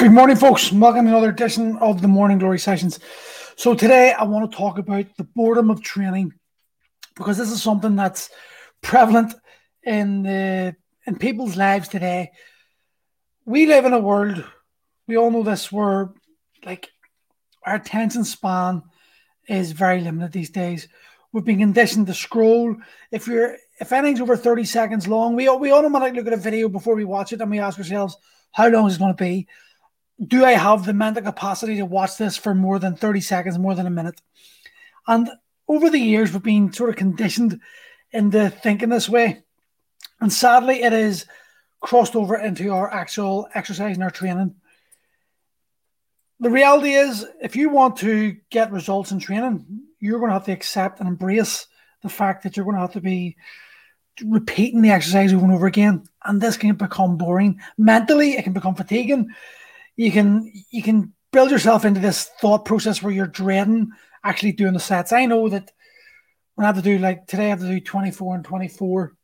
Good morning, folks. Welcome to another edition of the Morning Glory Sessions. So, today I want to talk about the boredom of training because this is something that's prevalent in the in people's lives today. We live in a world, we all know this, where like our attention span is very limited these days. We've been conditioned to scroll. If you're if anything's over 30 seconds long, we we automatically look at a video before we watch it and we ask ourselves, how long is it going to be? Do I have the mental capacity to watch this for more than 30 seconds, more than a minute? And over the years, we've been sort of conditioned into thinking this way. And sadly, it is crossed over into our actual exercise and our training. The reality is, if you want to get results in training, you're going to have to accept and embrace the fact that you're going to have to be repeating the exercise over and over again. And this can become boring. Mentally, it can become fatiguing you can you can build yourself into this thought process where you're dreading actually doing the sets. I know that when I have to do like today, I have to do 24 and 24,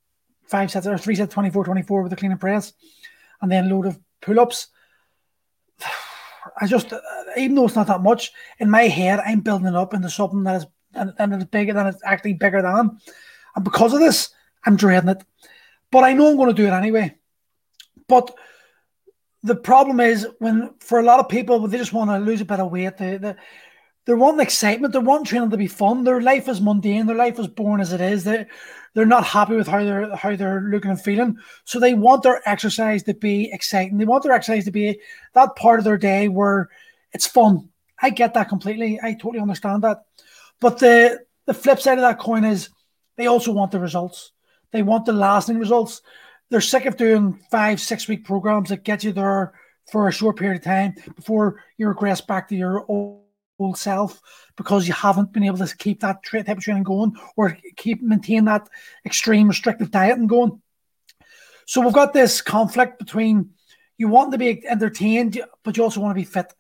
five sets or three sets, 24, 24 with a clean and press, and then load of pull ups. I just, even though it's not that much, in my head, I'm building it up into something that is and, and it's bigger than it's actually bigger than. And because of this, I'm dreading it. But I know I'm going to do it anyway. But the problem is when for a lot of people they just want to lose a bit of weight. They, they they're wanting excitement. They want training to be fun. Their life is mundane. Their life is boring as it is. They they're not happy with how they're how they're looking and feeling. So they want their exercise to be exciting. They want their exercise to be that part of their day where it's fun. I get that completely. I totally understand that. But the the flip side of that coin is they also want the results. They want the lasting results they're sick of doing five, six week programs that get you there for a short period of time before you regress back to your old, old self because you haven't been able to keep that type of training going or keep maintain that extreme restrictive diet and going. So we've got this conflict between you want to be entertained, but you also want to be fit.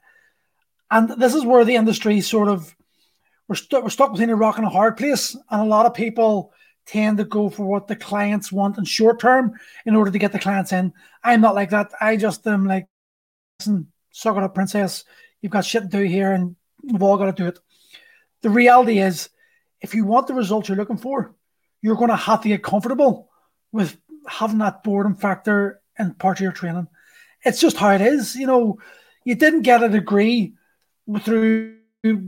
And this is where the industry sort of we're, stu- we're stuck between a rock and a hard place. And a lot of people tend to go for what the clients want in short term in order to get the clients in. I'm not like that. I just am like, listen, suck it up, princess. You've got shit to do here and we've all got to do it. The reality is, if you want the results you're looking for, you're going to have to get comfortable with having that boredom factor in part of your training. It's just how it is. You know, you didn't get a degree through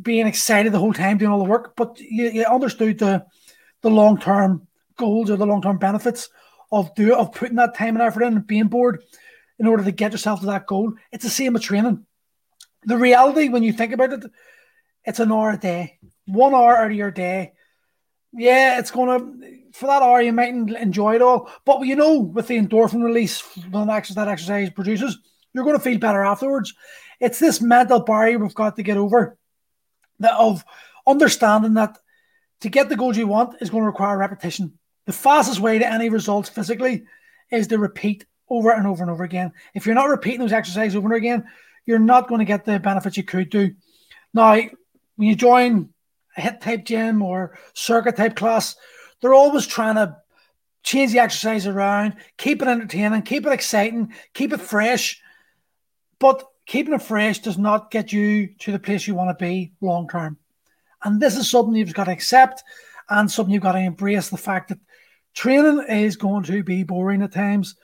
being excited the whole time doing all the work, but you, you understood the the long term goals or the long term benefits of do of putting that time and effort in and being bored in order to get yourself to that goal. It's the same with training. The reality, when you think about it, it's an hour a day, one hour out of your day. Yeah, it's gonna for that hour you might enjoy it all, but you know, with the endorphin release when that exercise produces, you're to feel better afterwards. It's this mental barrier we've got to get over that of understanding that to get the goals you want is going to require repetition. The fastest way to any results physically is to repeat over and over and over again. If you're not repeating those exercises over and over again, you're not going to get the benefits you could do. Now, when you join a HIIT type gym or circuit type class, they're always trying to change the exercise around, keep it entertaining, keep it exciting, keep it fresh. But keeping it fresh does not get you to the place you want to be long term. And this is something you've got to accept and something you've got to embrace the fact that training is going to be boring at times.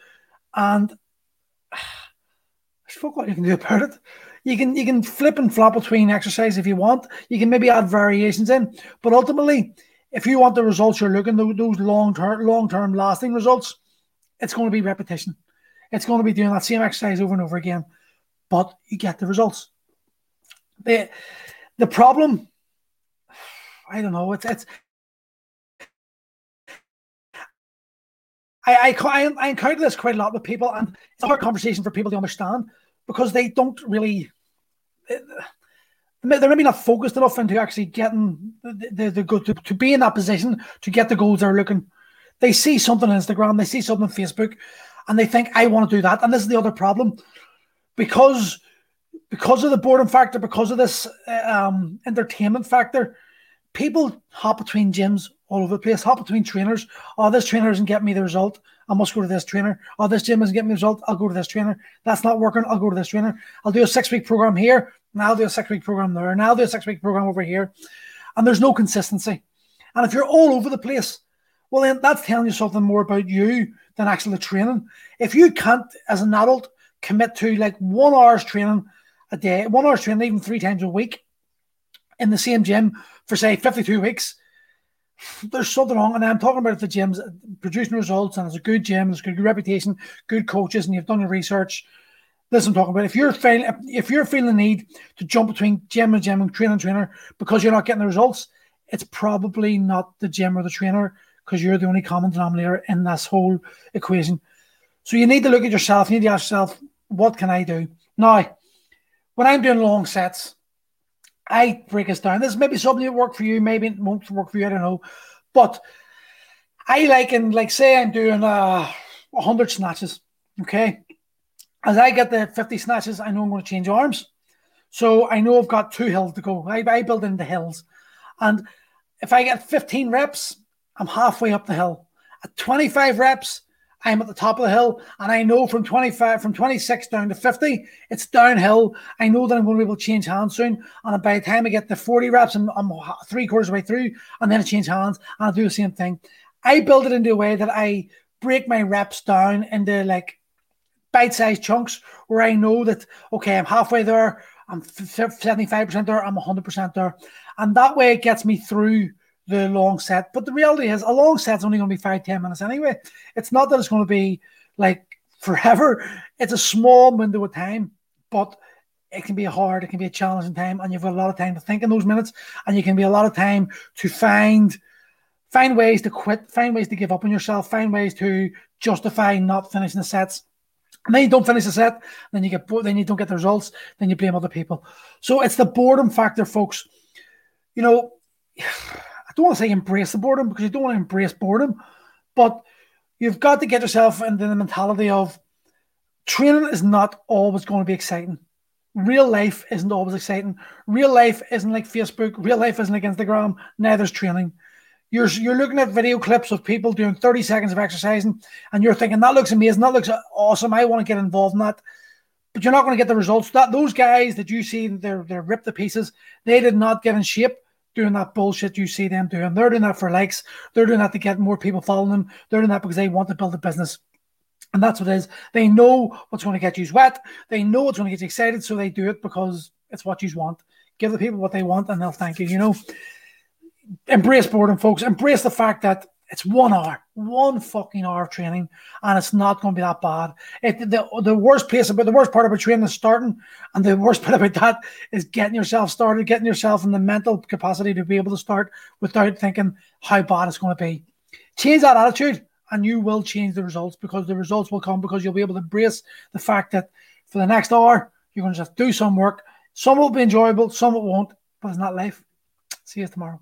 And I forgot what you can do about it. You can you can flip and flop between exercise if you want. You can maybe add variations in, but ultimately, if you want the results you're looking those long term long term lasting results, it's going to be repetition. It's going to be doing that same exercise over and over again, but you get the results. The the problem I don't know. It's it's. I, I, I encounter this quite a lot with people, and it's a hard conversation for people to understand because they don't really. They're maybe not focused enough into actually getting the, the, the good to, to be in that position to get the goals they're looking. They see something on Instagram, they see something on Facebook, and they think, I want to do that. And this is the other problem. Because because of the boredom factor, because of this um, entertainment factor, people hop between gyms all over the place, hop between trainers. Oh, this trainer doesn't get me the result. I must go to this trainer. Oh, this gym isn't getting me the result. I'll go to this trainer. That's not working. I'll go to this trainer. I'll do a six week program here. Now I'll do a six week program there. Now I'll do a six week program over here. And there's no consistency. And if you're all over the place, well, then that's telling you something more about you than actually training. If you can't, as an adult, commit to like one hour's training a day, one hour's training even three times a week in the same gym for say 52 weeks, there's something wrong. And I'm talking about the gyms producing results and it's a good gym, it's a good reputation, good coaches, and you've done your research. This I'm talking about. If you're feeling if you're feeling the need to jump between gym and gym and trainer and trainer because you're not getting the results, it's probably not the gym or the trainer because you're the only common denominator in this whole equation. So you need to look at yourself. You need to ask yourself, what can I do? Now, when I'm doing long sets, I break this down. This may be something that work for you, maybe it won't work for you, I don't know. But I like and like say I'm doing uh 100 snatches, okay? As I get the 50 snatches, I know I'm going to change arms. So I know I've got two hills to go. I, I build into hills. And if I get 15 reps, I'm halfway up the hill. At 25 reps, I'm at the top of the hill, and I know from 25, from 26 down to 50, it's downhill. I know that I'm going to be able to change hands soon. And by the time I get to 40 reps, I'm, I'm three quarters way through, and then I change hands and I do the same thing. I build it into a way that I break my reps down into like bite-sized chunks where I know that okay, I'm halfway there, I'm 75% there, I'm 100% there, and that way it gets me through the long set. But the reality is, a long set's only going to be five, ten minutes anyway. It's not that it's going to be like forever. It's a small window of time, but it can be hard, it can be a challenging time, and you've got a lot of time to think in those minutes, and you can be a lot of time to find find ways to quit, find ways to give up on yourself, find ways to justify not finishing the sets. And then you don't finish the set, then you get then you don't get the results, then you blame other people. So it's the boredom factor, folks. You know, don't want to say embrace the boredom because you don't want to embrace boredom, but you've got to get yourself into the mentality of training is not always going to be exciting. Real life isn't always exciting. Real life isn't like Facebook. Real life isn't like Instagram. Neither's training. You're you're looking at video clips of people doing 30 seconds of exercising, and you're thinking that looks amazing, that looks awesome. I want to get involved in that. But you're not going to get the results. That those guys that you see, they're they're ripped to pieces. They did not get in shape doing that bullshit you see them doing. They're doing that for likes. They're doing that to get more people following them. They're doing that because they want to build a business. And that's what it is. They know what's going to get you wet. They know what's going to get you excited. So they do it because it's what you want. Give the people what they want and they'll thank you. You know, embrace boredom, folks. Embrace the fact that it's one hour, one fucking hour of training, and it's not going to be that bad. It, the, the worst place about the worst part about training is starting, and the worst part about that is getting yourself started, getting yourself in the mental capacity to be able to start without thinking how bad it's going to be. Change that attitude, and you will change the results because the results will come because you'll be able to embrace the fact that for the next hour you're going to just do some work. Some will be enjoyable, some it won't, but it's not life. See you tomorrow.